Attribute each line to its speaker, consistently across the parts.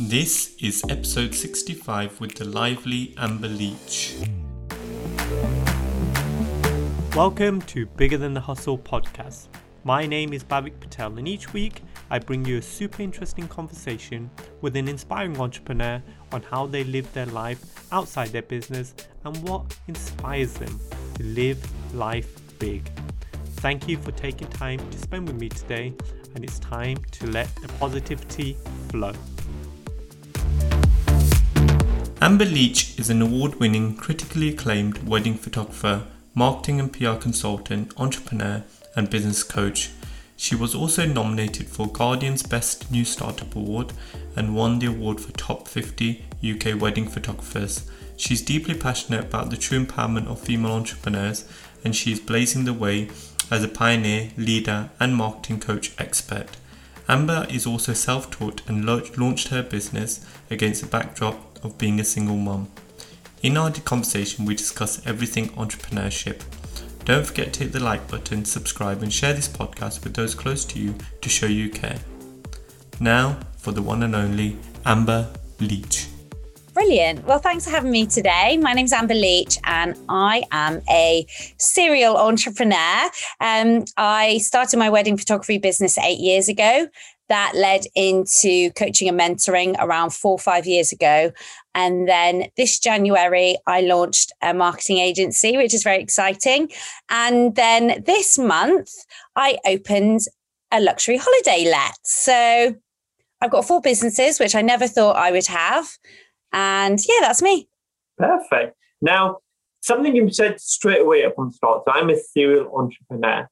Speaker 1: This is episode 65 with the lively Amber Leach. Welcome to Bigger Than the Hustle podcast. My name is Bhavik Patel, and each week I bring you a super interesting conversation with an inspiring entrepreneur on how they live their life outside their business and what inspires them to live life big. Thank you for taking time to spend with me today, and it's time to let the positivity flow. Amber Leach is an award winning, critically acclaimed wedding photographer, marketing and PR consultant, entrepreneur, and business coach. She was also nominated for Guardian's Best New Startup Award and won the award for Top 50 UK Wedding Photographers. She's deeply passionate about the true empowerment of female entrepreneurs and she is blazing the way as a pioneer, leader, and marketing coach expert. Amber is also self taught and launched her business against the backdrop of being a single mom. In our conversation, we discuss everything entrepreneurship. Don't forget to hit the like button, subscribe, and share this podcast with those close to you to show you care. Now, for the one and only Amber Leach.
Speaker 2: Brilliant. Well, thanks for having me today. My name's Amber Leach, and I am a serial entrepreneur. Um, I started my wedding photography business eight years ago that led into coaching and mentoring around four or five years ago. And then this January, I launched a marketing agency, which is very exciting. And then this month, I opened a luxury holiday let. So I've got four businesses, which I never thought I would have. And yeah, that's me.
Speaker 3: Perfect. Now, something you said straight away up start. So I'm a serial entrepreneur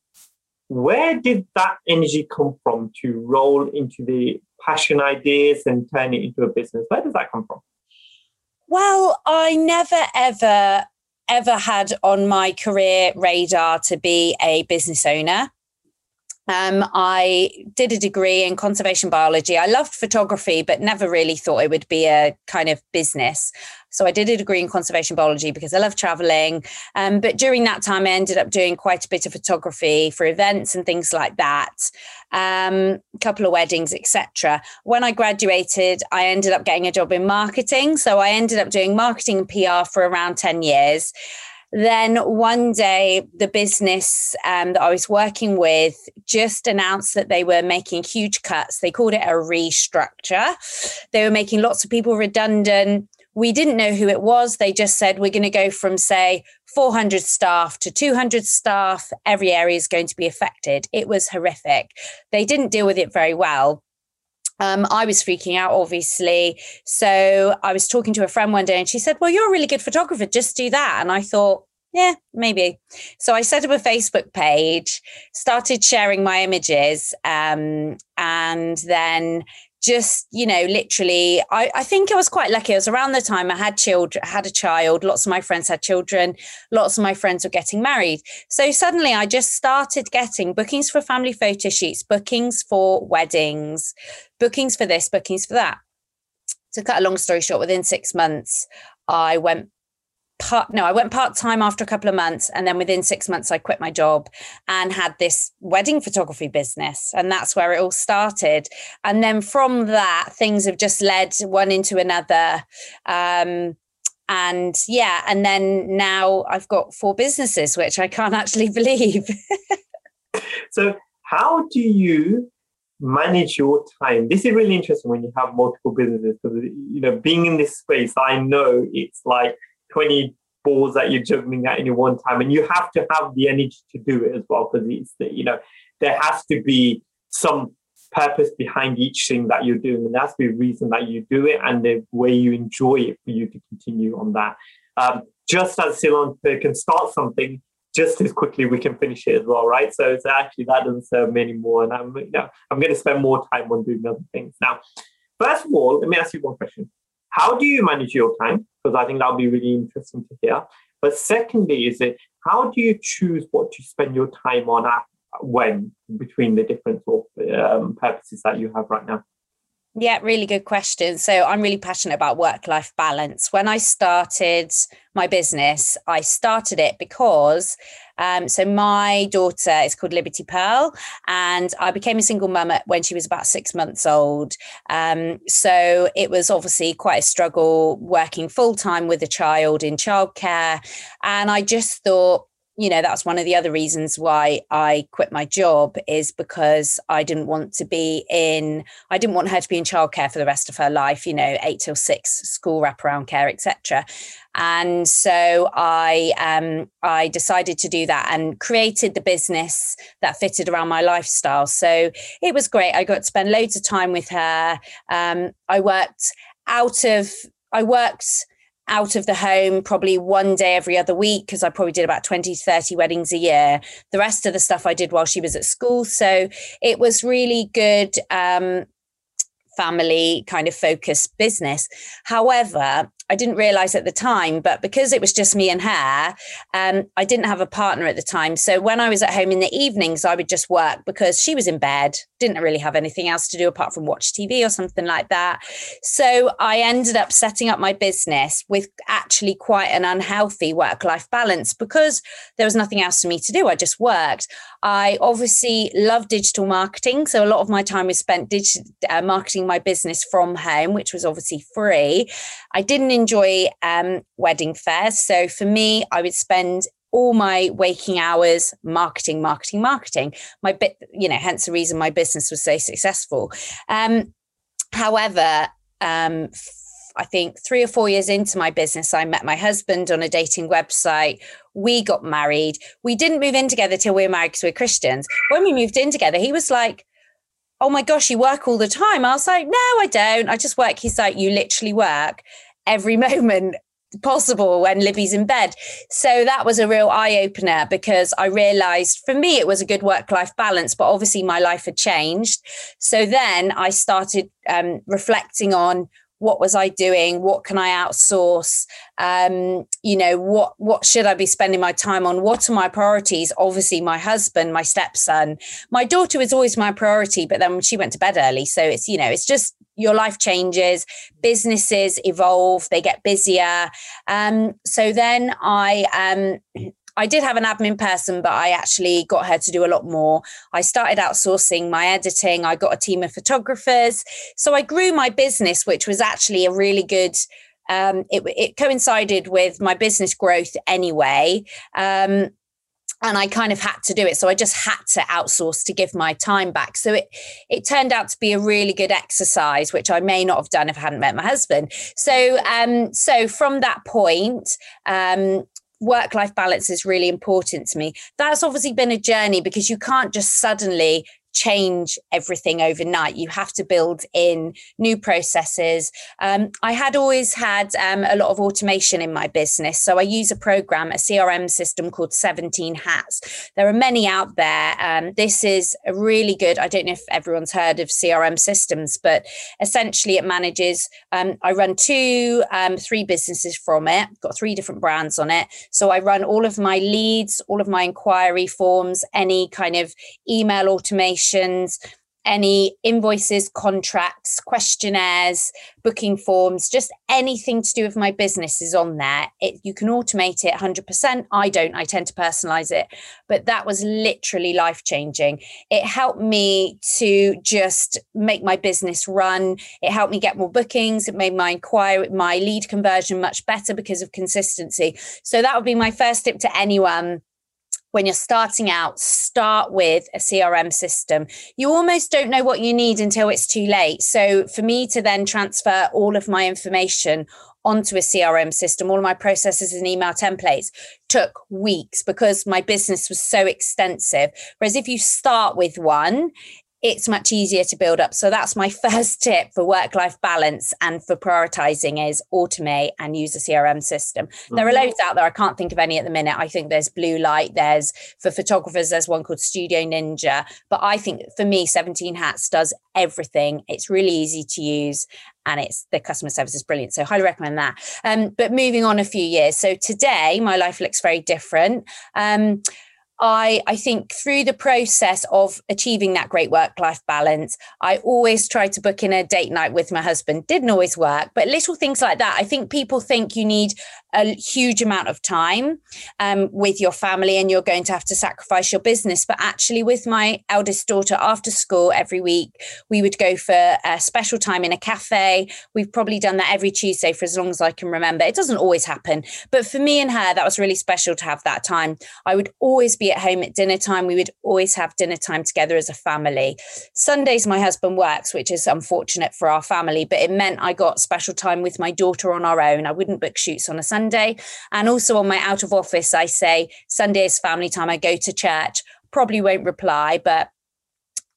Speaker 3: where did that energy come from to roll into the passion ideas and turn it into a business? Where does that come from?
Speaker 2: Well, I never ever ever had on my career radar to be a business owner. Um, I did a degree in conservation biology. I loved photography, but never really thought it would be a kind of business. So I did a degree in conservation biology because I love traveling. Um, but during that time, I ended up doing quite a bit of photography for events and things like that. Um, a couple of weddings, etc. When I graduated, I ended up getting a job in marketing. So I ended up doing marketing and PR for around 10 years. Then one day, the business um, that I was working with just announced that they were making huge cuts. They called it a restructure. They were making lots of people redundant. We didn't know who it was. They just said, we're going to go from, say, 400 staff to 200 staff. Every area is going to be affected. It was horrific. They didn't deal with it very well. Um, I was freaking out, obviously. So I was talking to a friend one day and she said, Well, you're a really good photographer. Just do that. And I thought, yeah, maybe. So I set up a Facebook page, started sharing my images, um, and then just you know literally I, I think I was quite lucky. It was around the time i had children had a child lots of my friends had children lots of my friends were getting married. So suddenly i just started getting bookings for family photo shoots bookings for weddings bookings for this bookings for that. To cut a long story short within six months i went part no i went part-time after a couple of months and then within six months i quit my job and had this wedding photography business and that's where it all started. And then from that things have just led one into another um, and yeah and then now i've got four businesses which i can't actually believe.
Speaker 3: So how do you manage your time? This is really interesting when you have multiple businesses because you know being in this space i know it's like 20 balls that you're juggling at any one time. And you have to have the energy to do it as well, because it's you know, there has to be some purpose behind each thing that you're doing. And that's the reason that you do it and the way you enjoy it for you to continue on that. Um, just as Ceylon can start something, just as quickly we can finish it as well, right? So it's actually that doesn't serve me anymore, and I'm you know I'm going to spend more time on doing other things now. First of all, let me ask you one question: How do you manage your time? Because I think that'll be really interesting to hear. But secondly, is it how do you choose what to spend your time on at when between the different sort of, um, purposes that you have right now?
Speaker 2: Yeah, really good question. So I'm really passionate about work life balance. When I started my business, I started it because Um, so my daughter is called Liberty Pearl, and I became a single mum when she was about six months old. Um, so it was obviously quite a struggle working full time with a child in childcare, and I just thought you know that's one of the other reasons why i quit my job is because i didn't want to be in i didn't want her to be in childcare for the rest of her life you know eight till six school wraparound care etc and so i um i decided to do that and created the business that fitted around my lifestyle. So it was great. I got to spend loads of time with her. Um i worked out of i worked out of the home probably one day every other week because I probably did about 20 to 30 weddings a year. The rest of the stuff I did while she was at school. So it was really good um, family kind of focused business. However, I didn't realize at the time, but because it was just me and her, um, I didn't have a partner at the time. So when I was at home in the evenings, I would just work because she was in bed, didn't really have anything else to do apart from watch TV or something like that. So I ended up setting up my business with actually quite an unhealthy work life balance because there was nothing else for me to do. I just worked. I obviously love digital marketing. So a lot of my time was spent dig- uh, marketing my business from home, which was obviously free. I didn't enjoy um, wedding fairs. So for me, I would spend all my waking hours marketing, marketing, marketing. My bit, you know, hence the reason my business was so successful. Um, however, um, I think three or four years into my business, I met my husband on a dating website. We got married. We didn't move in together till we were married because we're Christians. When we moved in together, he was like, Oh my gosh, you work all the time. I was like, No, I don't. I just work. He's like, You literally work every moment possible when Libby's in bed. So that was a real eye opener because I realized for me it was a good work life balance, but obviously my life had changed. So then I started um, reflecting on what was I doing? What can I outsource? Um, you know, what what should I be spending my time on? What are my priorities? Obviously, my husband, my stepson, my daughter was always my priority, but then she went to bed early. So it's, you know, it's just your life changes, businesses evolve, they get busier. Um, so then I um I did have an admin person, but I actually got her to do a lot more. I started outsourcing my editing. I got a team of photographers. So I grew my business, which was actually a really good. Um, it, it coincided with my business growth anyway. Um, and I kind of had to do it. So I just had to outsource to give my time back. So it it turned out to be a really good exercise, which I may not have done if I hadn't met my husband. So um, so from that point, um, work life balance is really important to me. That's obviously been a journey because you can't just suddenly change everything overnight. You have to build in new processes. Um, I had always had um, a lot of automation in my business. So I use a program, a CRM system called 17 Hats. There are many out there. Um, this is a really good, I don't know if everyone's heard of CRM systems, but essentially it manages, um, I run two, um, three businesses from it, got three different brands on it. So I run all of my leads, all of my inquiry forms, any kind of email automation any invoices, contracts, questionnaires, booking forms, just anything to do with my business is on there. It, you can automate it 100%. I don't, I tend to personalize it, but that was literally life changing. It helped me to just make my business run. It helped me get more bookings. It made my inquiry, my lead conversion much better because of consistency. So that would be my first tip to anyone when you're starting out, start with a CRM system. You almost don't know what you need until it's too late. So, for me to then transfer all of my information onto a CRM system, all of my processes and email templates took weeks because my business was so extensive. Whereas if you start with one, it's much easier to build up. So that's my first tip for work life balance and for prioritizing is automate and use a CRM system. Mm-hmm. There are mm-hmm. loads out there. I can't think of any at the minute. I think there's Blue Light, there's for photographers, there's one called Studio Ninja. But I think for me, 17 Hats does everything. It's really easy to use and it's the customer service is brilliant. So highly recommend that. Um, but moving on a few years. So today my life looks very different. Um, I, I think through the process of achieving that great work life balance, I always try to book in a date night with my husband. Didn't always work, but little things like that. I think people think you need a huge amount of time um, with your family and you're going to have to sacrifice your business. But actually, with my eldest daughter after school every week, we would go for a special time in a cafe. We've probably done that every Tuesday for as long as I can remember. It doesn't always happen, but for me and her, that was really special to have that time. I would always be at home at dinner time. We would always have dinner time together as a family. Sundays, my husband works, which is unfortunate for our family, but it meant I got special time with my daughter on our own. I wouldn't book shoots on a Sunday Sunday. And also on my out of office, I say Sunday is family time. I go to church, probably won't reply, but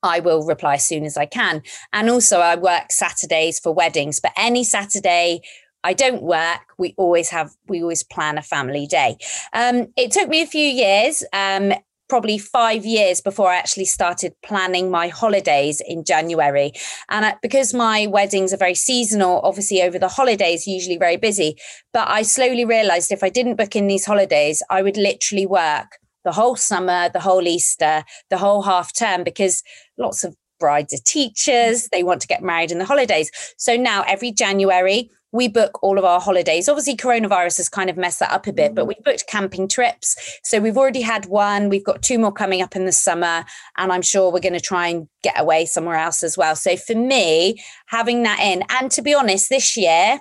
Speaker 2: I will reply as soon as I can. And also, I work Saturdays for weddings, but any Saturday I don't work. We always have, we always plan a family day. Um, it took me a few years. Um, probably five years before I actually started planning my holidays in January. And because my weddings are very seasonal, obviously over the holidays, usually very busy. But I slowly realized if I didn't book in these holidays, I would literally work the whole summer, the whole Easter, the whole half term, because lots of brides are teachers. They want to get married in the holidays. So now every January, we book all of our holidays. Obviously, coronavirus has kind of messed that up a bit, but mm. we booked camping trips. So we've already had one. We've got two more coming up in the summer. And I'm sure we're going to try and get away somewhere else as well. So for me, having that in, and to be honest, this year,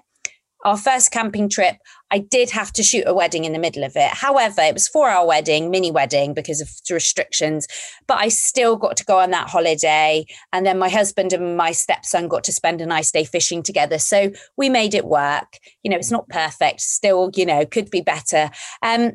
Speaker 2: our first camping trip, I did have to shoot a wedding in the middle of it. However, it was for our wedding, mini wedding because of restrictions, but I still got to go on that holiday. And then my husband and my stepson got to spend a nice day fishing together. So we made it work. You know, it's not perfect, still, you know, could be better. Um,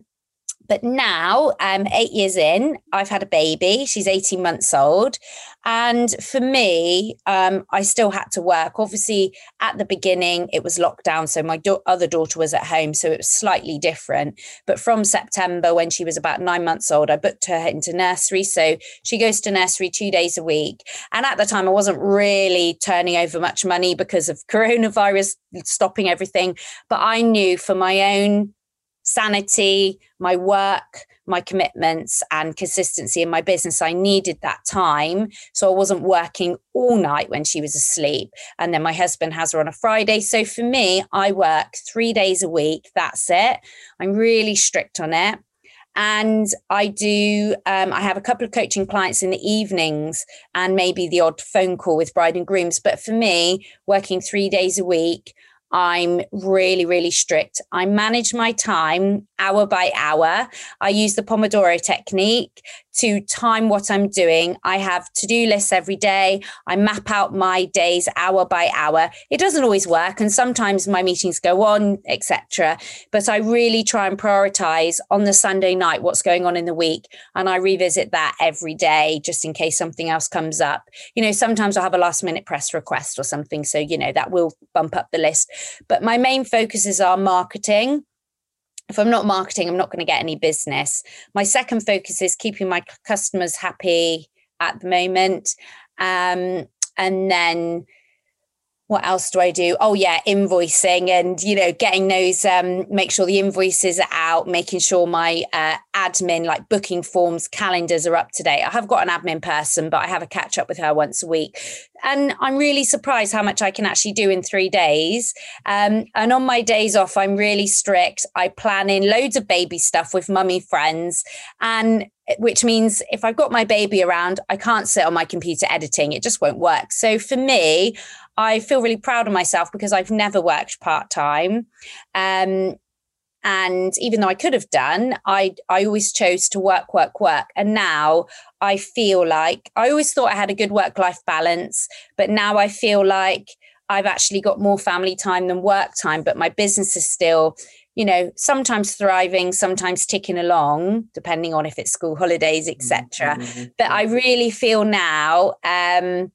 Speaker 2: but now, um, eight years in, I've had a baby. She's 18 months old. And for me, um, I still had to work. Obviously, at the beginning, it was lockdown. So my do- other daughter was at home. So it was slightly different. But from September, when she was about nine months old, I booked her into nursery. So she goes to nursery two days a week. And at the time, I wasn't really turning over much money because of coronavirus stopping everything. But I knew for my own sanity, my work, my commitments, and consistency in my business. I needed that time. So I wasn't working all night when she was asleep. And then my husband has her on a Friday. So for me, I work three days a week. That's it. I'm really strict on it. And I do, um, I have a couple of coaching clients in the evenings and maybe the odd phone call with bride and grooms. But for me, working three days a week, I'm really, really strict. I manage my time hour by hour. I use the Pomodoro technique to time what I'm doing. I have to do lists every day. I map out my days hour by hour. It doesn't always work, and sometimes my meetings go on, etc. But I really try and prioritize on the Sunday night what's going on in the week, and I revisit that every day just in case something else comes up. You know, sometimes I'll have a last minute press request or something, so you know that will bump up the list. But my main focuses are marketing if I'm not marketing, I'm not going to get any business. My second focus is keeping my customers happy at the moment. Um, and then what else do I do? Oh yeah, invoicing and you know getting those um make sure the invoices are out, making sure my uh, admin like booking forms, calendars are up to date. I have got an admin person, but I have a catch up with her once a week. And I'm really surprised how much I can actually do in three days. Um, and on my days off, I'm really strict. I plan in loads of baby stuff with mummy friends. And which means if I've got my baby around, I can't sit on my computer editing. It just won't work. So for me, I feel really proud of myself because I've never worked part time. Um, and even though I could have done, I I always chose to work, work, work. And now I feel like I always thought I had a good work life balance, but now I feel like I've actually got more family time than work time. But my business is still, you know, sometimes thriving, sometimes ticking along, depending on if it's school holidays, etc. Mm-hmm. But I really feel now. Um,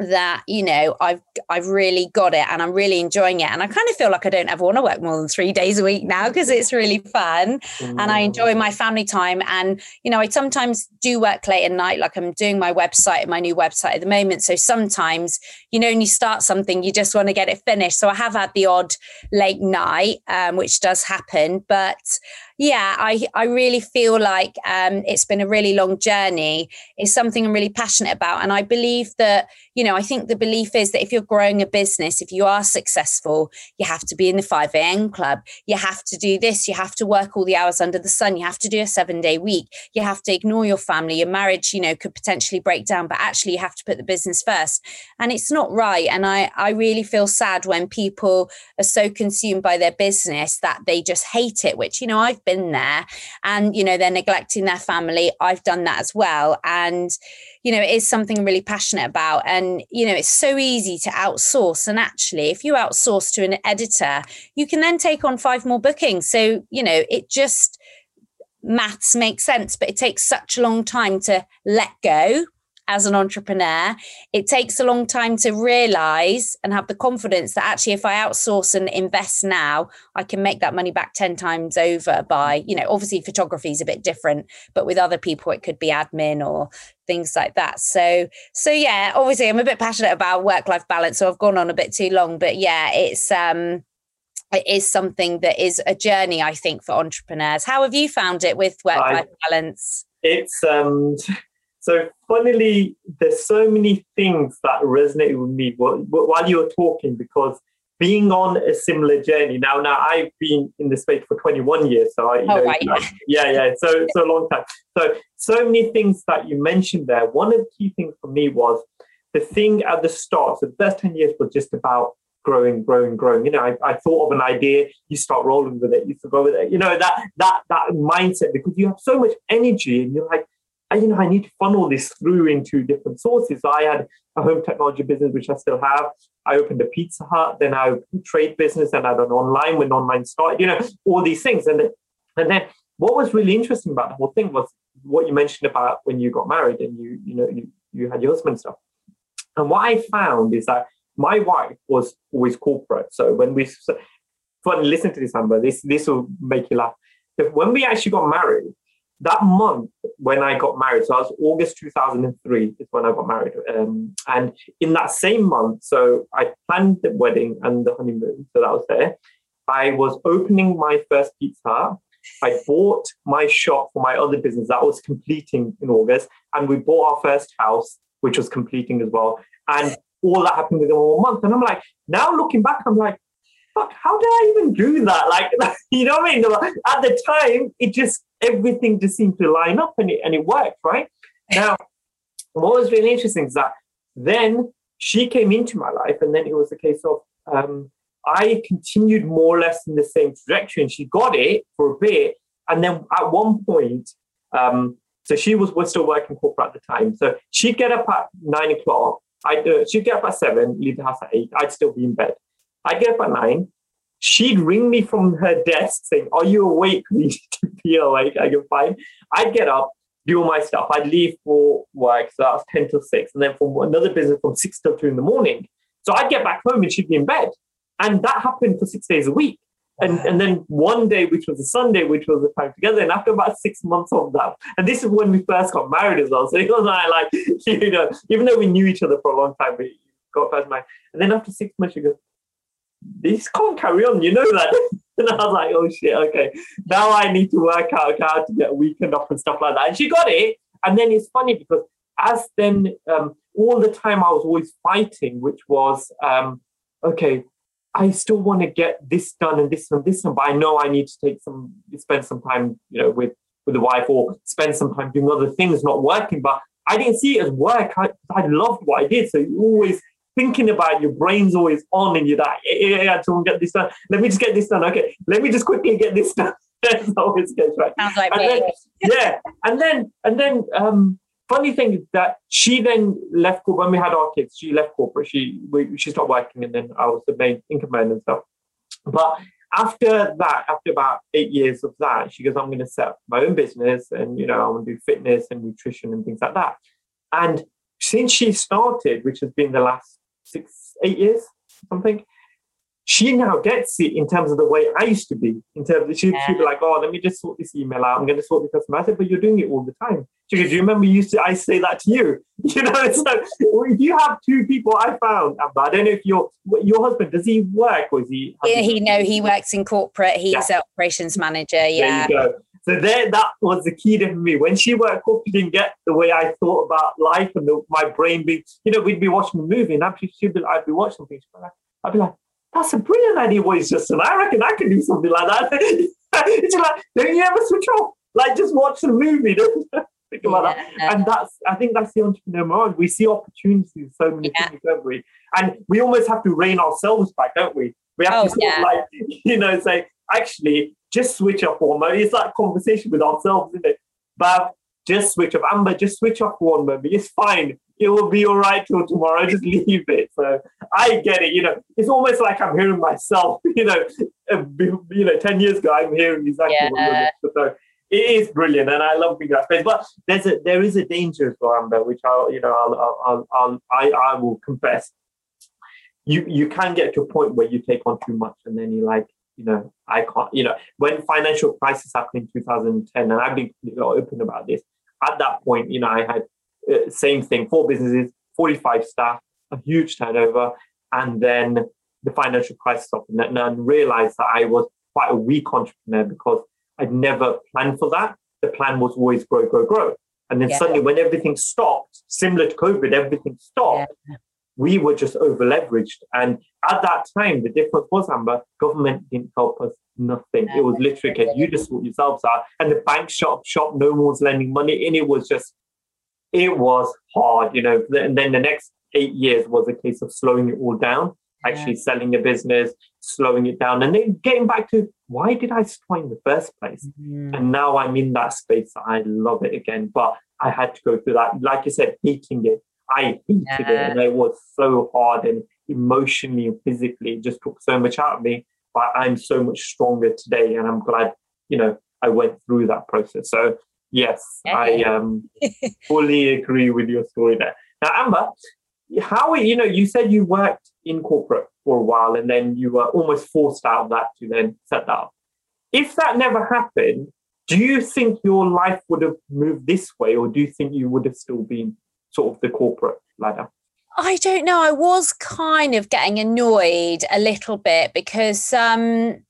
Speaker 2: that you know I've I've really got it and I'm really enjoying it. And I kind of feel like I don't ever want to work more than 3 days a week now because it's really fun mm. and I enjoy my family time. And you know I sometimes do work late at night like I'm doing my website my new website at the moment. So sometimes you know when you start something you just want to get it finished. So I have had the odd late night um, which does happen but yeah, I, I really feel like um, it's been a really long journey. It's something I'm really passionate about. And I believe that, you know, I think the belief is that if you're growing a business, if you are successful, you have to be in the 5 a.m. club. You have to do this. You have to work all the hours under the sun. You have to do a seven day week. You have to ignore your family. Your marriage, you know, could potentially break down, but actually you have to put the business first. And it's not right. And I, I really feel sad when people are so consumed by their business that they just hate it, which, you know, I've been there and you know they're neglecting their family i've done that as well. And you know it is something I'm really passionate about. And you know it's so easy to outsource. And actually if you outsource to an editor you can then take on five more bookings. So you know it just maths makes sense but it takes such a long time to let go as an entrepreneur, it takes a long time to realize and have the confidence that actually, if I outsource and invest now, I can make that money back 10 times over by, you know, obviously photography is a bit different, but with other people, it could be admin or things like that. So, so yeah, obviously, I'm a bit passionate about work life balance. So I've gone on a bit too long, but yeah, it's, um, it is something that is a journey, I think, for entrepreneurs. How have you found it with work life balance?
Speaker 3: It's um so funnily, there's so many things that resonate with me while you're talking because being on a similar journey now. Now I've been in the space for 21 years, so I,
Speaker 2: oh, know, right,
Speaker 3: yeah. yeah, yeah, so so long time. So so many things that you mentioned there. One of the key things for me was the thing at the start. So the first 10 years was just about growing, growing, growing. You know, I, I thought of an idea, you start rolling with it, you go with it. You know that that that mindset because you have so much energy and you're like I, you know, I need to funnel this through into different sources. So I had a home technology business, which I still have. I opened a Pizza Hut, then I opened trade business, and I had an online when online started. You know, all these things, and then, and then what was really interesting about the whole thing was what you mentioned about when you got married and you, you know, you, you had your husband stuff. And what I found is that my wife was always corporate. So when we, fun, listen to this, Amber. This this will make you laugh. If when we actually got married, that month when I got married, so I was August 2003 is when I got married. Um, and in that same month, so I planned the wedding and the honeymoon, so that was there. I was opening my first pizza. I bought my shop for my other business that was completing in August, and we bought our first house, which was completing as well. And all that happened within one month. And I'm like, now looking back, I'm like, fuck, how did I even do that? Like, you know what I mean? At the time, it just everything just seemed to line up and it and it worked, right? Now, what was really interesting is that then she came into my life, and then it was a case of um, I continued more or less in the same trajectory, and she got it for a bit, and then at one point, um, so she was was still working corporate at the time, so she'd get up at nine o'clock. I uh, she'd get up at seven, leave the house at eight. I'd still be in bed. I'd get up at nine she'd ring me from her desk saying, Are you awake? We need to be awake. I can find. I'd get up, do all my stuff. I'd leave for work. So that was 10 till 6. And then from another business from 6 till 2 in the morning. So I'd get back home and she'd be in bed. And that happened for six days a week. And, and then one day, which was a Sunday, which was the time together. And after about six months of that, and this is when we first got married as well. So it was like, you know, even though we knew each other for a long time, we got first married. And then after six months, she goes, this can't carry on, you know that. and I was like, oh shit, okay. Now I need to work out how to get a weekend off and stuff like that. And she got it. And then it's funny because as then um, all the time I was always fighting, which was, um, okay, I still want to get this done and this and this, and but I know I need to take some, spend some time, you know, with with the wife or spend some time doing other things, not working. But I didn't see it as work. I, I loved what I did. So you always thinking about your brain's always on and you're like, yeah, yeah, yeah, to get this done. Let me just get this done. Okay, let me just quickly get this done. That's always
Speaker 2: goes right. Sounds like and
Speaker 3: then, yeah, and then and then um, funny thing is that she then left when we had our kids. She left corporate. She we, she stopped working, and then I was the main income man and stuff. But after that, after about eight years of that, she goes, "I'm going to set up my own business, and you know, I want to do fitness and nutrition and things like that." And since she started, which has been the last six, eight years, something. She now gets it in terms of the way I used to be. In terms of she, yeah. she'd be like, "Oh, let me just sort this email out. I'm going to sort this customer." I said, "But you're doing it all the time." She goes, you remember you used to I say that to you?" You know, so if you have two people, I found, uh, Amber, I don't know if your your husband does he work or is he?
Speaker 2: Yeah, he no, he works in corporate. He's yeah. an operations manager. Yeah.
Speaker 3: There you go. So there, that was the key to me. When she worked she didn't get the way I thought about life and the, my brain being, you know, we'd be watching a movie and I'd be, she'd be, I'd be watching something. I'd be like, that's a brilliant idea what he's just said. I reckon I could do something like that. it's like, don't you ever switch off? Like just watch the movie. Think about yeah. that. And that's I think that's the entrepreneur mind. We see opportunities so many yeah. things, don't we? And we almost have to rein ourselves back, don't we? We have oh, to sort yeah. of like, you know, say, actually, just switch off one moment. It's like conversation with ourselves, isn't it? But just switch off. Amber, just switch off one moment. It's fine. It will be all right till tomorrow. Just leave it. So I get it. You know, it's almost like I'm hearing myself. You know, you know, ten years ago, I'm hearing exactly yeah. what so it is brilliant, and I love being that space. But there's a there is a danger as well, Amber, which I'll you know I'll, I'll, I'll I I will confess. You you can get to a point where you take on too much, and then you're like you know I can't you know when financial crisis happened in 2010, and I've been open about this. At that point, you know I had uh, same thing, four businesses, 45 staff, a huge turnover, and then the financial crisis happened, and I realized that I was quite a weak entrepreneur because I'd never planned for that. The plan was always grow, grow, grow. And then yeah. suddenly, when everything stopped, similar to COVID, everything stopped. Yeah. We were just over leveraged. And at that time, the difference was, Amber, government didn't help us nothing. it was literally okay, you just sort yourselves out. And the bank shop, shop, no one was lending money. And it was just, it was hard, you know. And then the next eight years was a case of slowing it all down, yeah. actually selling a business, slowing it down, and then getting back to why did I start in the first place? Mm. And now I'm in that space. I love it again. But I had to go through that. Like you said, hating it. I hated yeah. it. And it was so hard and emotionally and physically, it just took so much out of me. But I'm so much stronger today. And I'm glad, you know, I went through that process. So yes, yeah. I um, fully agree with your story there. Now, Amber, how you know you said you worked in corporate for a while and then you were almost forced out of that to then set that up if that never happened do you think your life would have moved this way or do you think you would have still been sort of the corporate ladder
Speaker 2: I don't know. I was kind of getting annoyed a little bit because um,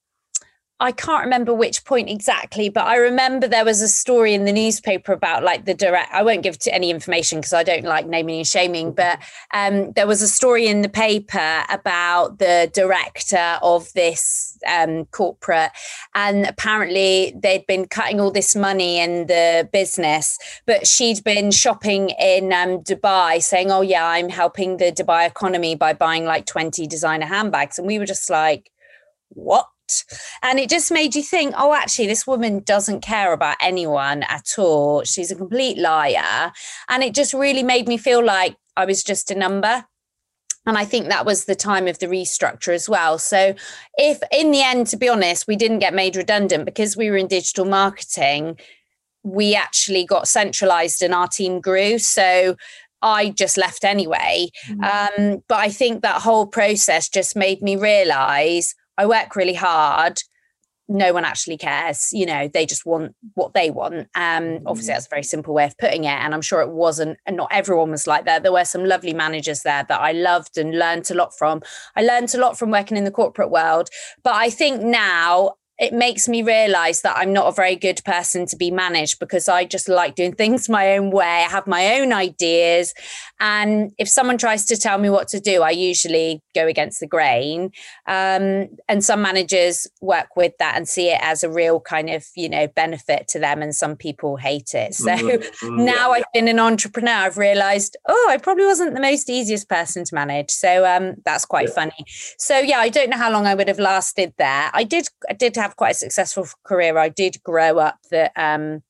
Speaker 2: I can't remember which point exactly, but I remember there was a story in the newspaper about like the direct. I won't give any information because I don't like naming and shaming, but um, there was a story in the paper about the director of this um, corporate, and apparently they'd been cutting all this money in the business, but she'd been shopping in um, Dubai, saying, "Oh yeah, I'm helping the Dubai economy by buying like 20 designer handbags," and we were just like, "What?" And it just made you think, oh, actually, this woman doesn't care about anyone at all. She's a complete liar. And it just really made me feel like I was just a number. And I think that was the time of the restructure as well. So, if in the end, to be honest, we didn't get made redundant because we were in digital marketing, we actually got centralized and our team grew. So, I just left anyway. Mm-hmm. Um, but I think that whole process just made me realize I work really hard. No one actually cares. You know, they just want what they want. Um, obviously, mm. that's a very simple way of putting it. And I'm sure it wasn't, and not everyone was like that. There were some lovely managers there that I loved and learned a lot from. I learned a lot from working in the corporate world. But I think now it makes me realize that I'm not a very good person to be managed because I just like doing things my own way. I have my own ideas. And if someone tries to tell me what to do, I usually go against the grain. Um, and some managers work with that and see it as a real kind of, you know, benefit to them. And some people hate it. So mm-hmm. now I've been an entrepreneur, I've realized, oh, I probably wasn't the most easiest person to manage. So um, that's quite yeah. funny. So yeah, I don't know how long I would have lasted there. I did, I did have quite a successful career. I did grow up that, um,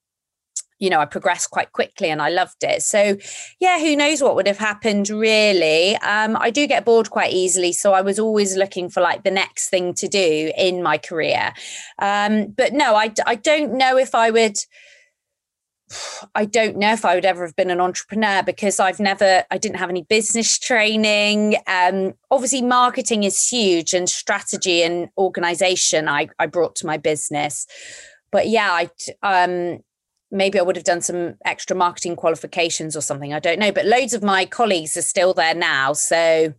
Speaker 2: you know, I progressed quite quickly and I loved it. So, yeah, who knows what would have happened really? Um, I do get bored quite easily. So, I was always looking for like the next thing to do in my career. Um, but no, I, I don't know if I would. I don't know if I would ever have been an entrepreneur because I've never, I didn't have any business training. Um, obviously, marketing is huge and strategy and organization I, I brought to my business. But yeah, I, um, maybe I would have done some extra marketing qualifications or something. I don't know. But loads of my colleagues are still there now. So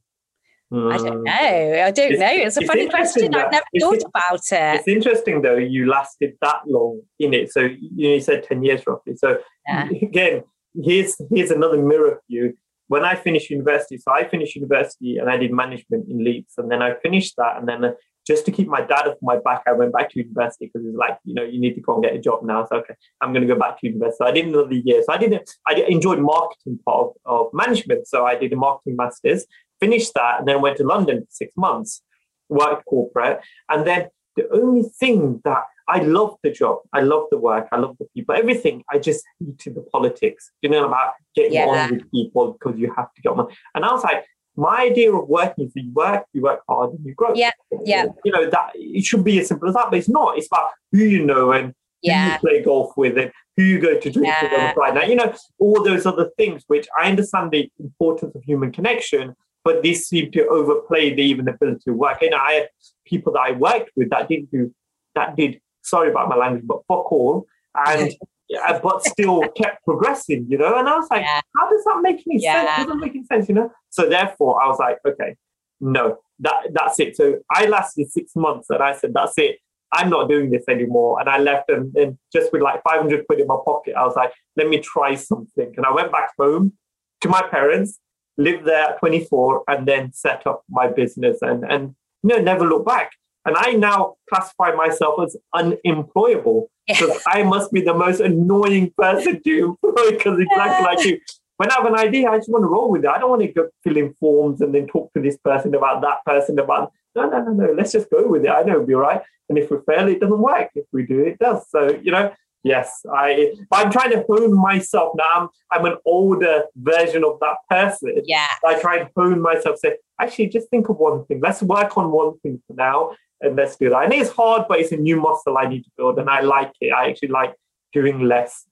Speaker 2: I don't hmm. know. I don't it's, know. It's a it's funny question. I've never thought about it.
Speaker 3: It's interesting though. You lasted that long in it. So you, know, you said ten years roughly. So yeah. again, here's here's another mirror for you. When I finished university, so I finished university and I did management in Leeds, and then I finished that, and then uh, just to keep my dad off my back, I went back to university because it's like, you know, you need to go and get a job now. So okay, I'm going to go back to university. So I did another year. So I didn't. I enjoyed marketing part of, of management, so I did a marketing masters finished that and then went to London for six months, worked corporate. And then the only thing that I love the job, I love the work, I love the people, everything. I just hated the politics, you know, about getting yeah. on with people because you have to get on. And I was like, my idea of working is you work, you work hard, and you grow.
Speaker 2: Yeah, yeah.
Speaker 3: You know that it should be as simple as that, but it's not. It's about who you know and yeah. who you play golf with and who you go to drink yeah. with on Friday night. You know all those other things, which I understand the importance of human connection, but this seemed to overplay the even ability to work. And I had people that I worked with that didn't do that did sorry about my language, but fuck all, and yeah, but still kept progressing, you know. And I was like, yeah. how does that make any yeah. sense? Doesn't make any sense, you know. So therefore, I was like, okay, no, that that's it. So I lasted six months, and I said, that's it. I'm not doing this anymore. And I left and, and just with like 500 quid in my pocket, I was like, let me try something. And I went back home to my parents lived there at 24 and then set up my business and and you know never look back and i now classify myself as unemployable because i must be the most annoying person to employ because exactly like you when i have an idea i just want to roll with it i don't want to go fill in forms and then talk to this person about that person about no no no no let's just go with it i know it'll be all right and if we fail it doesn't work if we do it does so you know Yes, I. I'm trying to hone myself now. I'm, I'm an older version of that person.
Speaker 2: Yeah.
Speaker 3: I try and hone myself. Say, actually, just think of one thing. Let's work on one thing for now, and let's do that. And it's hard, but it's a new muscle I need to build, and I like it. I actually like doing less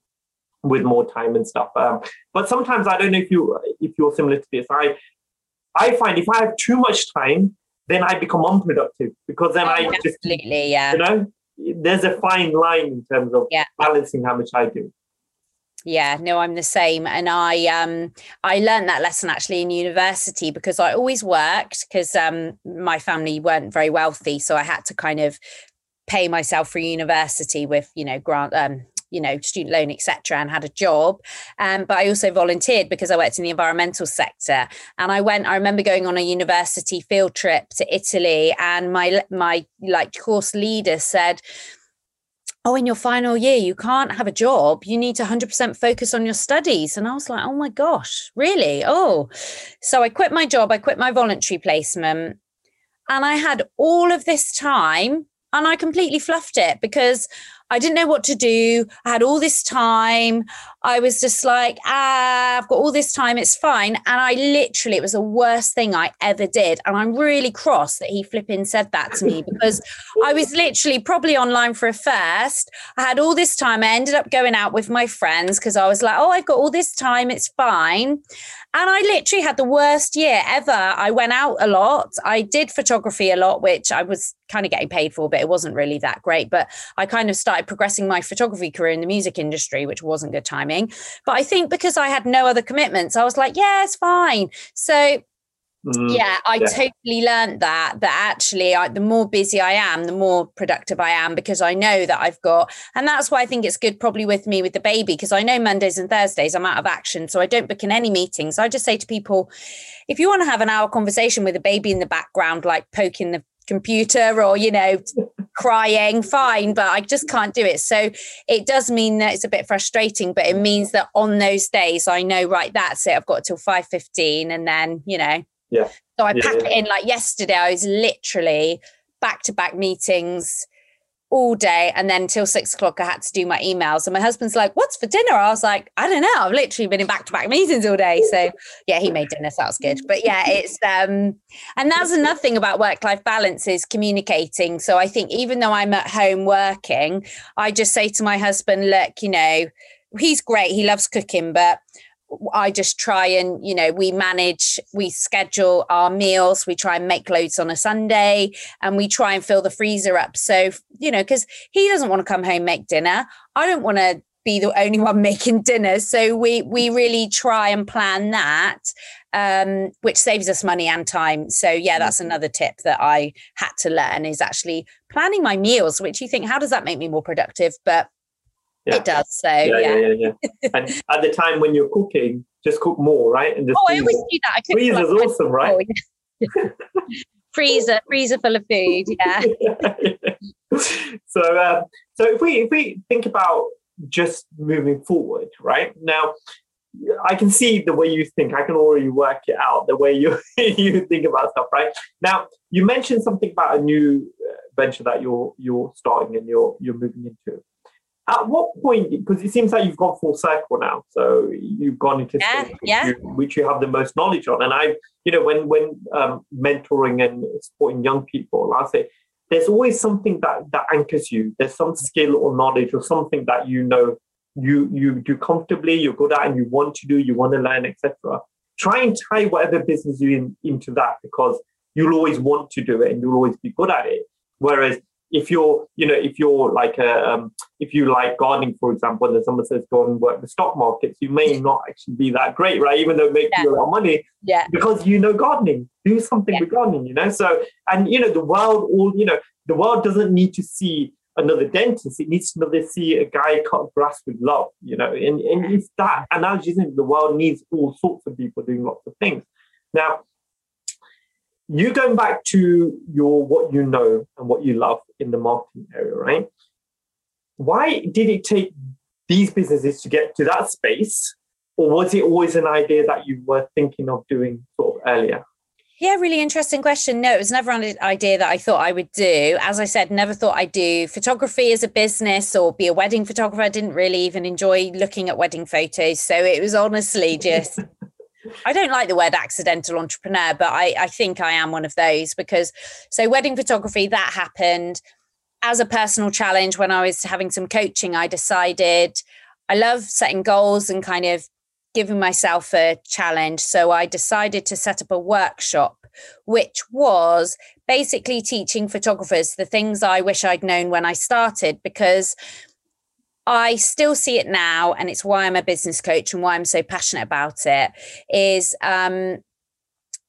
Speaker 3: with more time and stuff. Um, but sometimes I don't know if you if you're similar to this. I I find if I have too much time, then I become unproductive because then I
Speaker 2: absolutely,
Speaker 3: just
Speaker 2: yeah.
Speaker 3: you know there's a fine line in terms of yeah. balancing how much I do.
Speaker 2: Yeah, no, I'm the same. And I um I learned that lesson actually in university because I always worked because um my family weren't very wealthy. So I had to kind of pay myself for university with, you know, grant um you know student loan etc and had a job um, but i also volunteered because i worked in the environmental sector and i went i remember going on a university field trip to italy and my my like course leader said oh, in your final year, you can't have a job. You need to 100% focus on your studies. And I was like, oh my gosh, really? Oh. So I quit my job, I quit my voluntary placement, and I had all of this time and I completely fluffed it because I didn't know what to do. I had all this time. I was just like, ah, I've got all this time. It's fine. And I literally, it was the worst thing I ever did. And I'm really cross that he flipping said that to me because I was literally probably online for a first. I had all this time. I ended up going out with my friends because I was like, oh, I've got all this time. It's fine. And I literally had the worst year ever. I went out a lot. I did photography a lot, which I was kind of getting paid for, but it wasn't really that great. But I kind of started progressing my photography career in the music industry, which wasn't good timing. But I think because I had no other commitments, I was like, yeah, it's fine. So Mm, yeah, I yeah. totally learned that that actually I, the more busy I am, the more productive I am because I know that I've got and that's why I think it's good probably with me with the baby because I know Mondays and Thursdays I'm out of action so I don't book in any meetings. I just say to people if you want to have an hour conversation with a baby in the background like poking the computer or you know crying fine but i just can't do it so it does mean that it's a bit frustrating but it means that on those days i know right that's it i've got till 5.15 and then you know
Speaker 3: yeah.
Speaker 2: So I
Speaker 3: yeah,
Speaker 2: pack yeah. it in like yesterday. I was literally back to back meetings all day. And then till six o'clock, I had to do my emails. And my husband's like, What's for dinner? I was like, I don't know. I've literally been in back to back meetings all day. So yeah, he made dinner. So that was good. But yeah, it's, um, and that's another thing about work life balance is communicating. So I think even though I'm at home working, I just say to my husband, Look, you know, he's great. He loves cooking, but I just try and, you know, we manage, we schedule our meals, we try and make loads on a Sunday and we try and fill the freezer up. So, you know, because he doesn't want to come home, make dinner. I don't want to be the only one making dinner. So we we really try and plan that, um, which saves us money and time. So yeah, mm-hmm. that's another tip that I had to learn is actually planning my meals, which you think, how does that make me more productive? But yeah. it does. So yeah, yeah, yeah. yeah,
Speaker 3: yeah. and at the time when you're cooking, just cook more, right?
Speaker 2: And just oh, I always do that. I cook
Speaker 3: freezer's like awesome, right?
Speaker 2: freezer, freezer full of food. Yeah.
Speaker 3: so, um, so if we if we think about just moving forward, right now, I can see the way you think. I can already work it out the way you you think about stuff, right? Now, you mentioned something about a new uh, venture that you're you're starting and you're you're moving into. At what point? Because it seems like you've gone full circle now. So you've gone into
Speaker 2: yeah,
Speaker 3: which,
Speaker 2: yeah.
Speaker 3: You, which you have the most knowledge on. And I, you know, when when um, mentoring and supporting young people, I say there's always something that that anchors you. There's some skill or knowledge or something that you know you you do comfortably, you're good at, and you want to do, you want to learn, etc. Try and tie whatever business you're in into that because you'll always want to do it and you'll always be good at it. Whereas if you're, you know, if you're like a, um, if you like gardening, for example, and someone says go and work the stock markets, you may not actually be that great, right? Even though it makes yeah. you a lot of money,
Speaker 2: yeah,
Speaker 3: because you know gardening, do something yeah. with gardening, you know. So, and you know, the world, all you know, the world doesn't need to see another dentist; it needs to see a guy cut grass with love, you know. And and it's that analogy, isn't it? The world needs all sorts of people doing lots of things. Now, you going back to your what you know and what you love in the marketing area, right? Why did it take these businesses to get to that space? Or was it always an idea that you were thinking of doing sort of earlier?
Speaker 2: Yeah, really interesting question. No, it was never an idea that I thought I would do. As I said, never thought I'd do photography as a business or be a wedding photographer. I didn't really even enjoy looking at wedding photos. So it was honestly just I don't like the word accidental entrepreneur, but I, I think I am one of those because so wedding photography that happened as a personal challenge when I was having some coaching. I decided I love setting goals and kind of giving myself a challenge. So I decided to set up a workshop, which was basically teaching photographers the things I wish I'd known when I started because I still see it now, and it's why I'm a business coach and why I'm so passionate about it. Is um,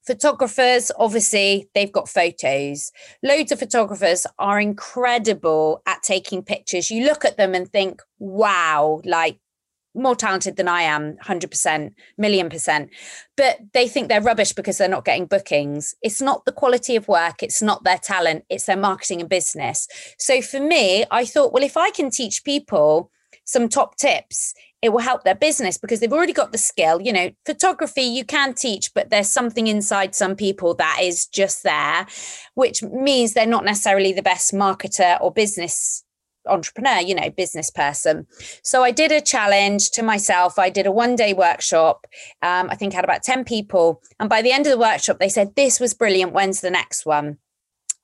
Speaker 2: photographers obviously they've got photos loads of photographers are incredible at taking pictures you look at them and think wow like more talented than I am, 100%, million percent. But they think they're rubbish because they're not getting bookings. It's not the quality of work, it's not their talent, it's their marketing and business. So for me, I thought, well, if I can teach people some top tips, it will help their business because they've already got the skill. You know, photography you can teach, but there's something inside some people that is just there, which means they're not necessarily the best marketer or business entrepreneur, you know, business person. So I did a challenge to myself. I did a one day workshop. Um, I think I had about 10 people. And by the end of the workshop, they said, This was brilliant. When's the next one?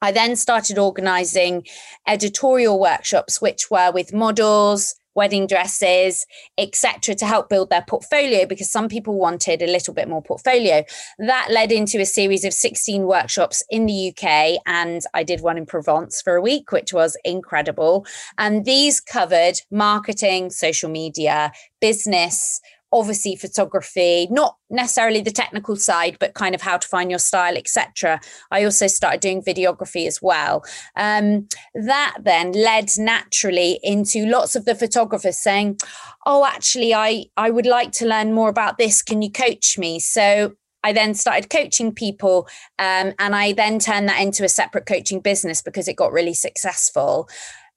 Speaker 2: I then started organizing editorial workshops, which were with models, wedding dresses, etc., to help build their portfolio because some people wanted a little bit more portfolio. That led into a series of 16 workshops in the UK, and I did one in Provence for a week, which was incredible. And these covered marketing, social media, business, obviously photography not necessarily the technical side but kind of how to find your style etc i also started doing videography as well. Um, that then led naturally into lots of the photographers saying oh actually i i would like to learn more about this. Can you coach me? So I then started coaching people, um, and I then turned that into a separate coaching business because it got really successful.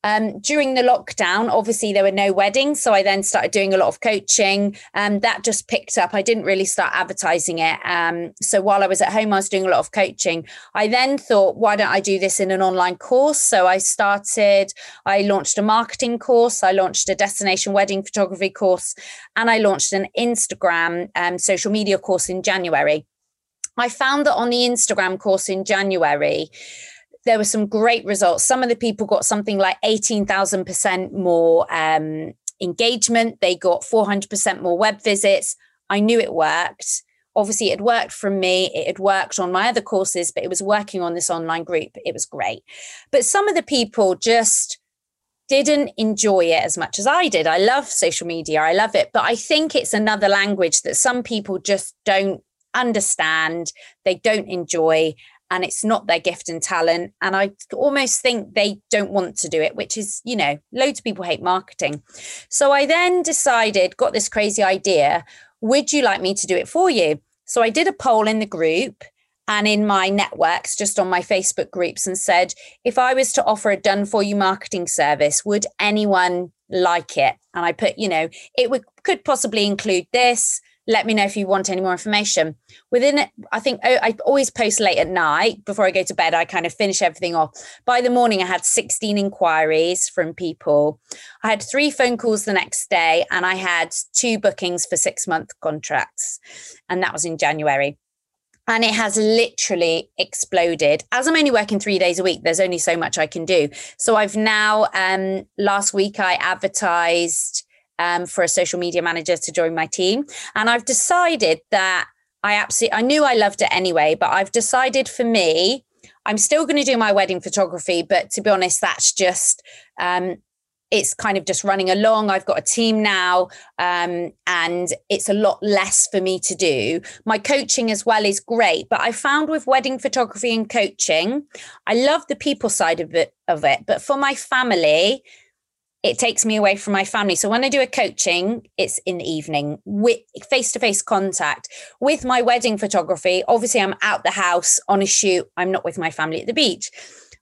Speaker 2: Um, during the lockdown, obviously there were no weddings, so I then started doing a lot of coaching. and that just picked up. I didn't really start advertising it. Um, so while I was at home, I was doing a lot of coaching. I then thought, why don't I do this in an online course? So I started. I launched a marketing course. I launched a destination wedding photography course, and I launched an Instagram um, social media course in January. I found that on the Instagram course in January there were some great results. Some of the people got something like 18,000% more um, engagement. They got 400% more web visits. I knew it worked. Obviously, it had worked from me. It had worked on my other courses, but it was working on this online group. It was great. But some of the people just didn't enjoy it as much as I did. I love social media, I love it, but I think it's another language that some people just don't understand, they don't enjoy, and it's not their gift and talent. And I almost think they don't want to do it, which is, you know, loads of people hate marketing. So I then decided, got this crazy idea would you like me to do it for you? So I did a poll in the group and in my networks, just on my Facebook groups, and said, if I was to offer a done for you marketing service, would anyone like it? And I put, you know, it would, could possibly include this. Let me know if you want any more information. Within it, I think oh, I always post late at night before I go to bed. I kind of finish everything off. By the morning, I had 16 inquiries from people. I had three phone calls the next day, and I had two bookings for six month contracts. And that was in January and it has literally exploded. As I'm only working three days a week, there's only so much I can do. So I've now, um, last week, I advertised um, for a social media manager to join my team, and I've decided that I absolutely, I knew I loved it anyway, but I've decided for me, I'm still going to do my wedding photography, but to be honest, that's just um, it's kind of just running along. I've got a team now, um, and it's a lot less for me to do. My coaching as well is great, but I found with wedding photography and coaching, I love the people side of it. Of it, but for my family, it takes me away from my family. So when I do a coaching, it's in the evening with face to face contact. With my wedding photography, obviously I'm out the house on a shoot. I'm not with my family at the beach.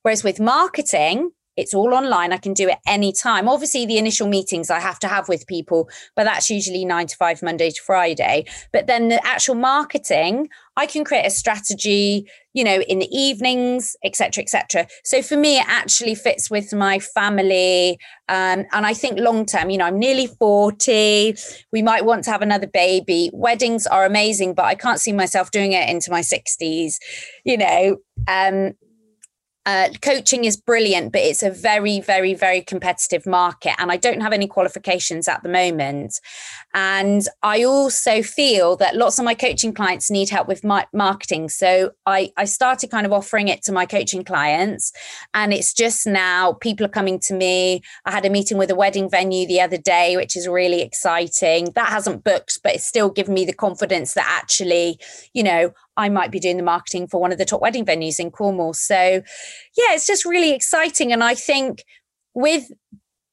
Speaker 2: Whereas with marketing, it's all online. I can do it anytime. Obviously, the initial meetings I have to have with people, but that's usually nine to five, Monday to Friday. But then the actual marketing, I can create a strategy, you know, in the evenings, etc., etc. So for me, it actually fits with my family. Um, and I think long term, you know, I'm nearly 40. We might want to have another baby. Weddings are amazing, but I can't see myself doing it into my 60s, you know. Um, uh, coaching is brilliant, but it's a very, very, very competitive market. And I don't have any qualifications at the moment. And I also feel that lots of my coaching clients need help with my marketing. So I, I started kind of offering it to my coaching clients. And it's just now people are coming to me. I had a meeting with a wedding venue the other day, which is really exciting. That hasn't booked, but it's still given me the confidence that actually, you know, I might be doing the marketing for one of the top wedding venues in Cornwall. So, yeah, it's just really exciting. And I think with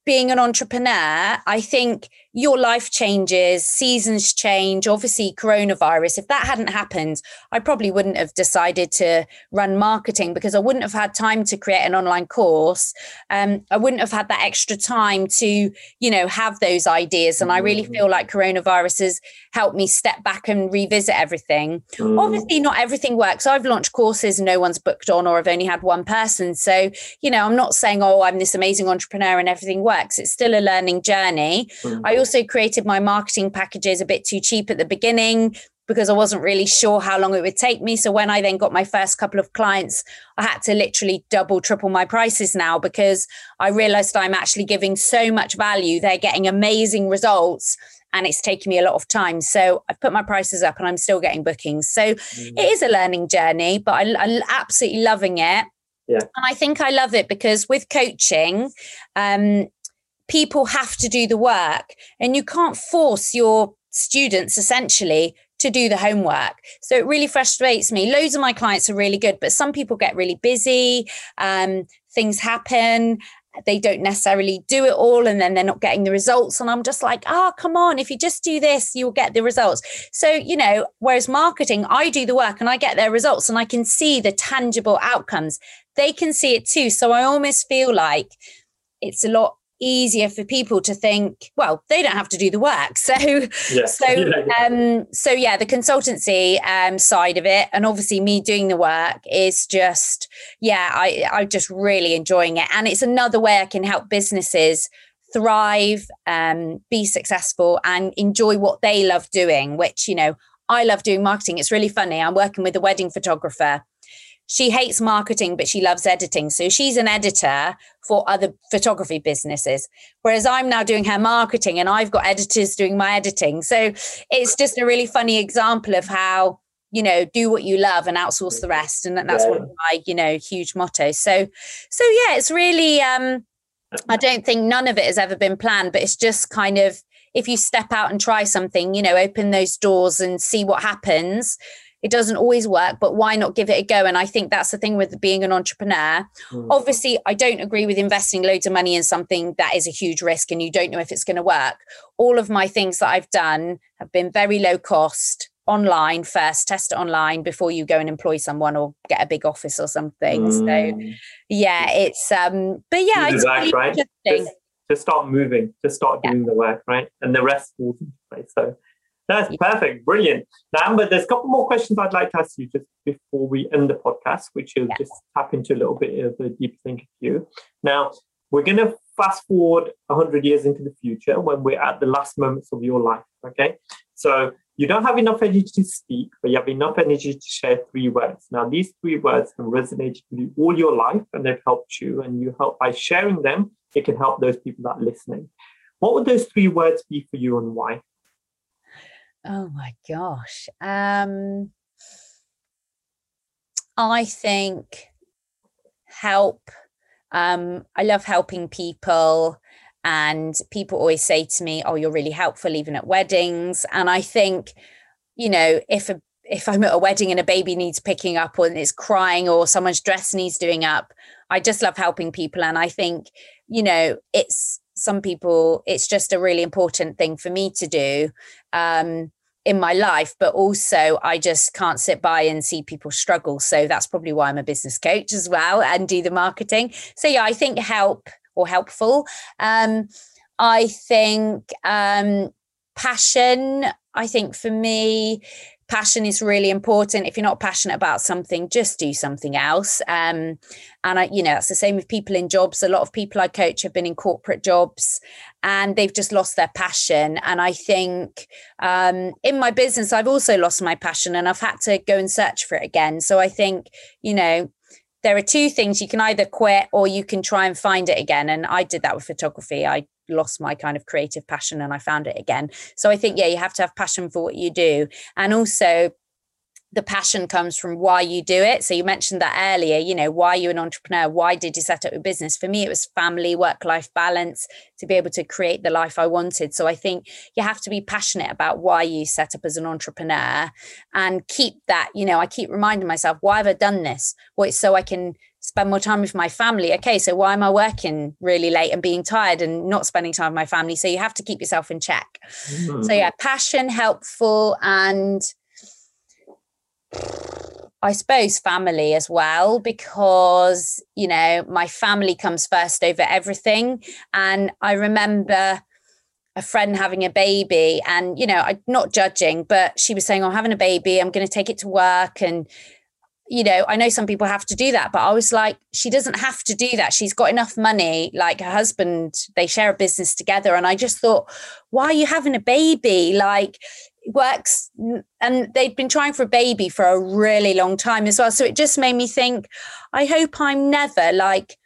Speaker 2: being an entrepreneur, I think your life changes, seasons change. Obviously, coronavirus, if that hadn't happened, I probably wouldn't have decided to run marketing because I wouldn't have had time to create an online course. Um, I wouldn't have had that extra time to, you know, have those ideas. And I really feel like coronavirus has helped me step back and revisit everything. Mm. Obviously, not everything works. I've launched courses no one's booked on, or I've only had one person. So, you know, I'm not saying, oh, I'm this amazing entrepreneur and everything works. It's still a learning journey. Mm. I also created my marketing packages a bit too cheap at the beginning because I wasn't really sure how long it would take me. So when I then got my first couple of clients, I had to literally double, triple my prices now because I realized I'm actually giving so much value. They're getting amazing results and it's taking me a lot of time. So I've put my prices up and I'm still getting bookings. So mm. it is a learning journey, but I, am absolutely loving it.
Speaker 3: Yeah.
Speaker 2: And I think I love it because with coaching, um, people have to do the work and you can't force your students essentially to do the homework. So it really frustrates me. Loads of my clients are really good, but some people get really busy. Um, things happen. They don't necessarily do it all and then they're not getting the results. And I'm just like, oh, come on. If you just do this, you'll get the results. So, you know, whereas marketing, I do the work and I get their results and I can see the tangible outcomes. They can see it too. So I almost feel like it's a lot easier for people to think well they don't have to do the work. So yeah. so um so yeah the consultancy um side of it and obviously me doing the work is just yeah i i'm just really enjoying it. And it's another way i can help businesses thrive um be successful and enjoy what they love doing which you know i love doing marketing. It's really funny. I'm working with a wedding photographer she hates marketing, but she loves editing. So she's an editor for other photography businesses. Whereas I'm now doing her marketing and I've got editors doing my editing. So it's just a really funny example of how, you know, do what you love and outsource the rest. And that's yeah. one of my, you know, huge mottos. So, so yeah, it's really, um, I don't think none of it has ever been planned, but it's just kind of if you step out and try something, you know, open those doors and see what happens. It doesn't always work, but why not give it a go? And I think that's the thing with being an entrepreneur. Mm. Obviously, I don't agree with investing loads of money in something that is a huge risk and you don't know if it's going to work. All of my things that I've done have been very low cost online first test it online before you go and employ someone or get a big office or something mm. so yeah it's um but yeah it's
Speaker 3: really right just, just, start moving just start yeah. doing the work right and the rest falls into place so that's perfect. Brilliant. Now, Amber, there's a couple more questions I'd like to ask you just before we end the podcast, which will just tap into a little bit of a deep thinking you. Now, we're going to fast forward 100 years into the future when we're at the last moments of your life. Okay. So you don't have enough energy to speak, but you have enough energy to share three words. Now, these three words have resonated with you all your life and they've helped you. And you help by sharing them, it can help those people that are listening. What would those three words be for you and why?
Speaker 2: Oh my gosh. Um, I think help. Um, I love helping people. And people always say to me, Oh, you're really helpful, even at weddings. And I think, you know, if a if I'm at a wedding and a baby needs picking up or it's crying or someone's dress needs doing up, I just love helping people. And I think, you know, it's some people it's just a really important thing for me to do um, in my life but also i just can't sit by and see people struggle. So that's probably why i'm a business coach as well and do the marketing. So yeah i think help or helpful. Um, i think um, passion i think for me passion is really important. If you're not passionate about something, just do something else. Um, and I, you know, it's the same with people in jobs. A lot of people I coach have been in corporate jobs and they've just lost their passion. And I think um, in my business, I've also lost my passion and I've had to go and search for it again. So I think, you know, there are two things you can either quit or you can try and find it again. And I did that with photography. I lost my kind of creative passion and I found it again. So I think, yeah, you have to have passion for what you do. And also, the passion comes from why you do it. So you mentioned that earlier, you know, why you an entrepreneur? Why did you set up a business? For me, it was family, work life balance to be able to create the life I wanted. So I think you have to be passionate about why you set up as an entrepreneur and keep that, you know, I keep reminding myself, why have I done this? Well, it's so I can spend more time with my family. Okay, so why am I working really late and being tired and not spending time with my family? So you have to keep yourself in check. Mm-hmm. So yeah, passion, helpful, and I suppose family as well, because you know, my family comes first over everything. And I remember a friend having a baby and you know i'm not judging but she was saying oh, i'm having a baby i'm going to take it to work and you know, I know some people have to do that, but I was like, she doesn't have to do that. She's got enough money. Like her husband, they share a business together. And I just thought, why are you having a baby? Like, works and they'd been trying for a baby for a really long time as well so it just made me think i hope i'm never like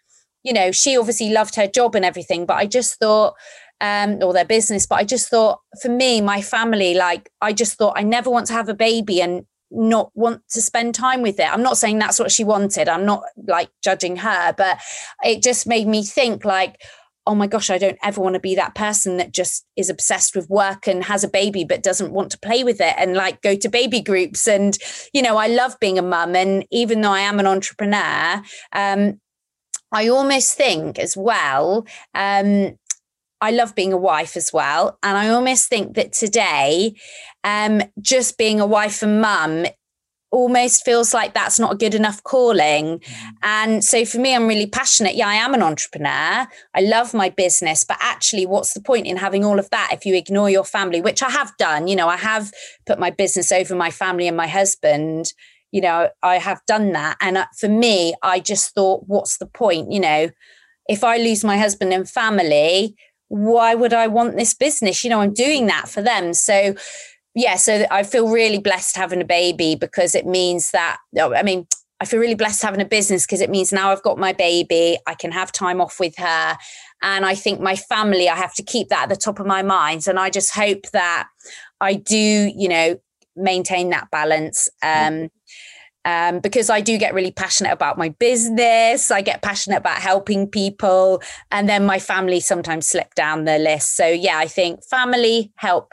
Speaker 2: you know she obviously loved her job and everything but i just thought um or their business but i just thought for me my family like i just thought i never want to have a baby and not want to spend time with it. I'm not saying that's what she wanted. I'm not like judging her, but it just made me think like, oh my gosh, I don't ever want to be that person that just is obsessed with work and has a baby but doesn't want to play with it and like go to baby groups. And, you know, I love being a mum. And even though I am an entrepreneur, um, I almost think as well, um, I love being a wife as well. And I almost think that today, um, just being a wife and mum almost feels like that's not a good enough calling. Mm. And so for me, I'm really passionate. Yeah, I am an entrepreneur. I love my business, but actually, what's the point in having all of that if you ignore your family, which I have done? You know, I have put my business over my family and my husband. You know, I have done that. And uh, for me, I just thought, what's the point? You know, if I lose my husband and family, why would I want this business? You know, I'm doing that for them. So, yeah, so I feel really blessed having a baby because it means that, I mean, I feel really blessed having a business because it means now I've got my baby, I can have time off with her. And I think my family, I have to keep that at the top of my mind. And I just hope that I do, you know, maintain that balance. Um, um, because I do get really passionate about my business. I get passionate about helping people. And then my family sometimes slip down the list. So, yeah, I think family, help,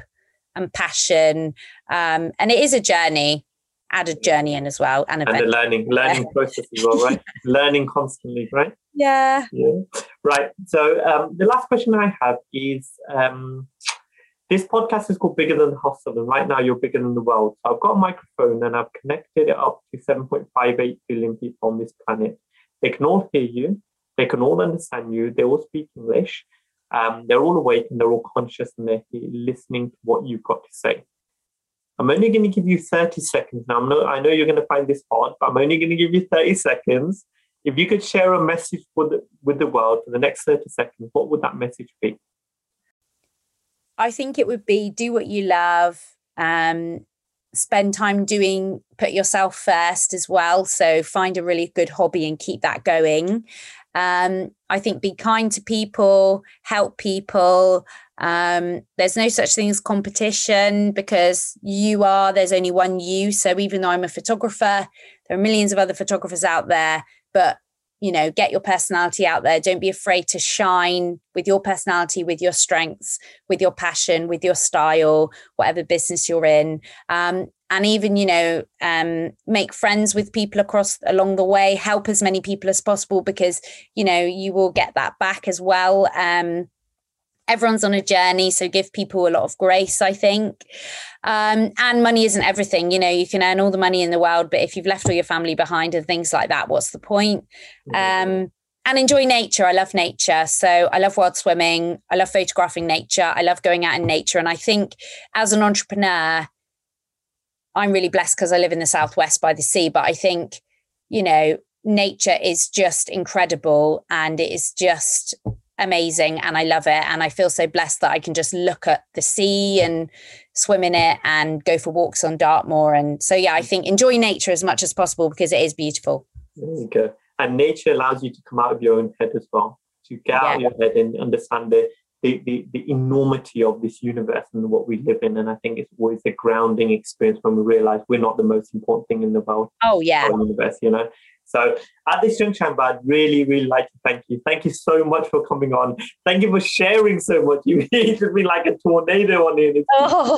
Speaker 2: and passion. Um, and it is a journey, add a journey in as well. And, a
Speaker 3: and the learning, learning process as well, right? learning constantly, right?
Speaker 2: Yeah.
Speaker 3: Yeah. Right. So um, the last question I have is um, this podcast is called Bigger Than the Hustle, and right now you're bigger than the world. So I've got a microphone and I've connected it up to 7.58 billion people on this planet. They can all hear you, they can all understand you, they all speak English. Um, they're all awake and they're all conscious and they're listening to what you've got to say. I'm only going to give you 30 seconds. Now, not, i know you're going to find this hard, but I'm only going to give you 30 seconds. If you could share a message with the, with the world for the next 30 seconds, what would that message be?
Speaker 2: I think it would be do what you love, um, spend time doing, put yourself first as well. So find a really good hobby and keep that going. Um, I think be kind to people, help people. Um, there's no such thing as competition because you are, there's only one you. So even though I'm a photographer, there are millions of other photographers out there, but you know get your personality out there. Don't be afraid to shine with your personality with your strengths with your passion with your style whatever business you're in. Um, and even you know um, make friends with people across along the way. Help as many people as possible because you know you will get that back as well. Um, everyone's on a journey so give people a lot of grace i think. Um, and money isn't everything you know you can earn all the money in the world but if you've left all your family behind and things like that what's the point? Um, and enjoy nature i love nature. So i love wild swimming i love photographing nature i love going out in nature. And i think as an entrepreneur i'm really blessed because i live in the southwest by the sea but i think you know nature is just incredible and it is just amazing and I love it. And I feel so blessed that I can just look at the sea and swim in it and go for walks on Dartmoor. And so, yeah, I mm. think enjoy nature as much as possible because it is beautiful.
Speaker 3: There you go. And nature allows you to come out of your own head as well, to get yeah. out of your head and understand the, the, the, the, enormity of this universe and what we live in. And I think it's always a grounding experience when we realize we're not the most important thing in the world.
Speaker 2: Oh, yeah.
Speaker 3: Universe, you know? So at this juncture, I'd really, really like to thank you. Thank you so much for coming on. Thank you for sharing so much. You just been like a tornado on here. Oh.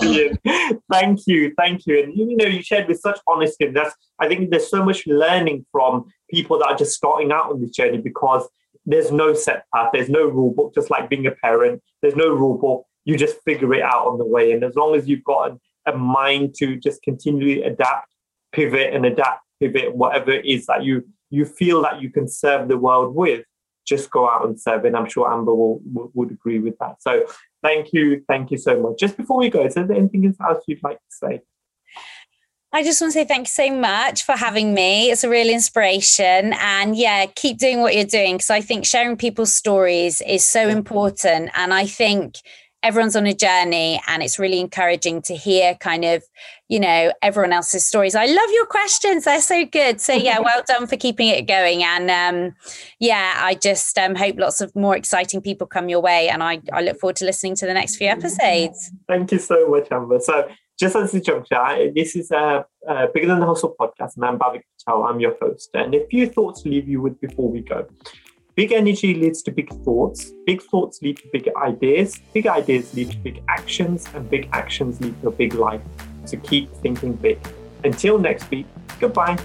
Speaker 3: Thank you, thank you. And you know, you shared with such honesty. And that's I think there's so much learning from people that are just starting out on this journey because there's no set path, there's no rule book, just like being a parent, there's no rule book. You just figure it out on the way. And as long as you've got a mind to just continually adapt, pivot, and adapt pivot, whatever it is that you you feel that you can serve the world with, just go out and serve. And I'm sure Amber will, will would agree with that. So thank you, thank you so much. Just before we go, is there anything else you'd like to say?
Speaker 2: I just want to say thank you so much for having me. It's a real inspiration. And yeah, keep doing what you're doing because I think sharing people's stories is so important. And I think everyone's on a journey and it's really encouraging to hear kind of you know everyone else's stories. I love your questions. They're so good. So yeah well done for keeping it going. And um, yeah i just um, hope lots of more exciting people come your way. And I, I look forward to listening to the next few episodes.
Speaker 3: Thank you so much amber. So just as a juncture, this is a, a Bigger Than the Hustle podcast, and I'm Bhavik Patel. I'm your host. And a few thoughts to leave you with before we go. Big energy leads to big thoughts. Big thoughts lead to big ideas. Big ideas lead to big actions. And big actions lead to a big life. So keep thinking big. Until next week, goodbye.